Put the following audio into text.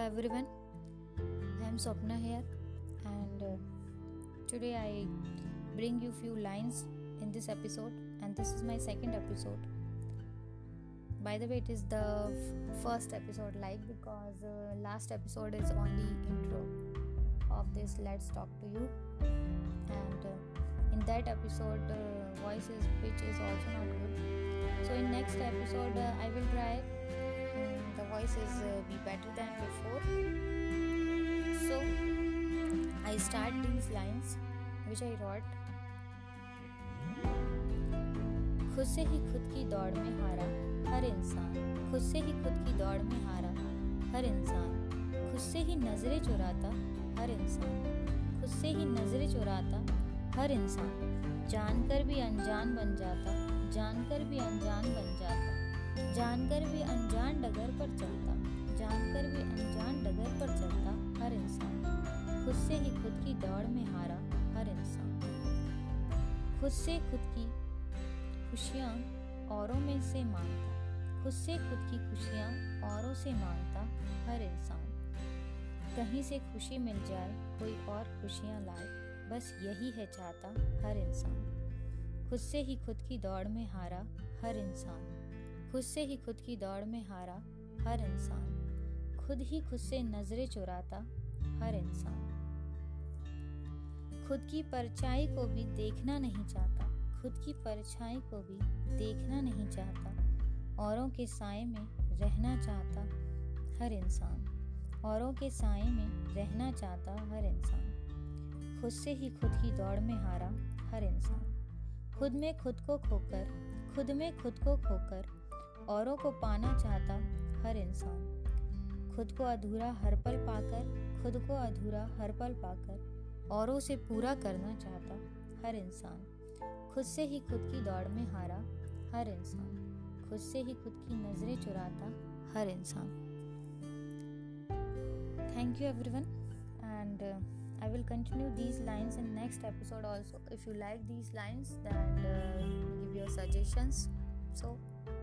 everyone. I am Swapna here, and uh, today I bring you few lines in this episode, and this is my second episode. By the way, it is the f- first episode, like because uh, last episode is only intro of this Let's Talk to You, and uh, in that episode, uh, voices pitch is also not good. So in next episode, uh, I will try the voices uh, be better than before. So I start these lines which I wrote. खुद से ही खुद की दौड़ में हारा हर इंसान खुद से ही खुद की दौड़ में हारा हर इंसान खुद से ही नज़रें चुराता हर इंसान खुद से ही नज़रें चुराता हर इंसान जानकर भी अनजान बन जाता जानकर भी अनजान जानकर भी अनजान डगर पर चलता, जानकर भी अनजान डगर पर चलता हर इंसान। खुद से ही खुद की दौड़ में हारा हर इंसान। खुद से खुद की खुशियाँ औरों में से माँगता, खुद से खुद की खुशियाँ औरों से माँगता हर इंसान। कहीं से खुशी मिल जाए, कोई और खुशियाँ लाए, बस यही है चाहता हर इंसान। खुद से ही खुद की दौड़ में हारा हर इंसान। खुद से ही खुद की दौड़ में हारा हर इंसान। खुद ही खुद से नज़रें चुराता हर इंसान। खुद की परछाई को भी देखना नहीं चाहता। खुद की परछाई को भी देखना नहीं चाहता। औरों के साय में रहना चाहता हर इंसान। औरों के साय में रहना चाहता हर इंसान। खुद से ही खुद की दौड़ में हारा हर इंसान। खुद में खुद को खोकर, खुद में खुद को खोकर औरों को पाना चाहता हर इंसान खुद को अधूरा हर पल पाकर खुद को अधूरा हर पल पाकर औरों से पूरा करना चाहता हर इंसान खुद से ही खुद की दौड़ में हारा हर इंसान खुद से ही खुद की नज़रें चुराता हर इंसान thank you everyone and I will continue these lines in next episode also. If you like these lines, then suggestions. So, bye. Thank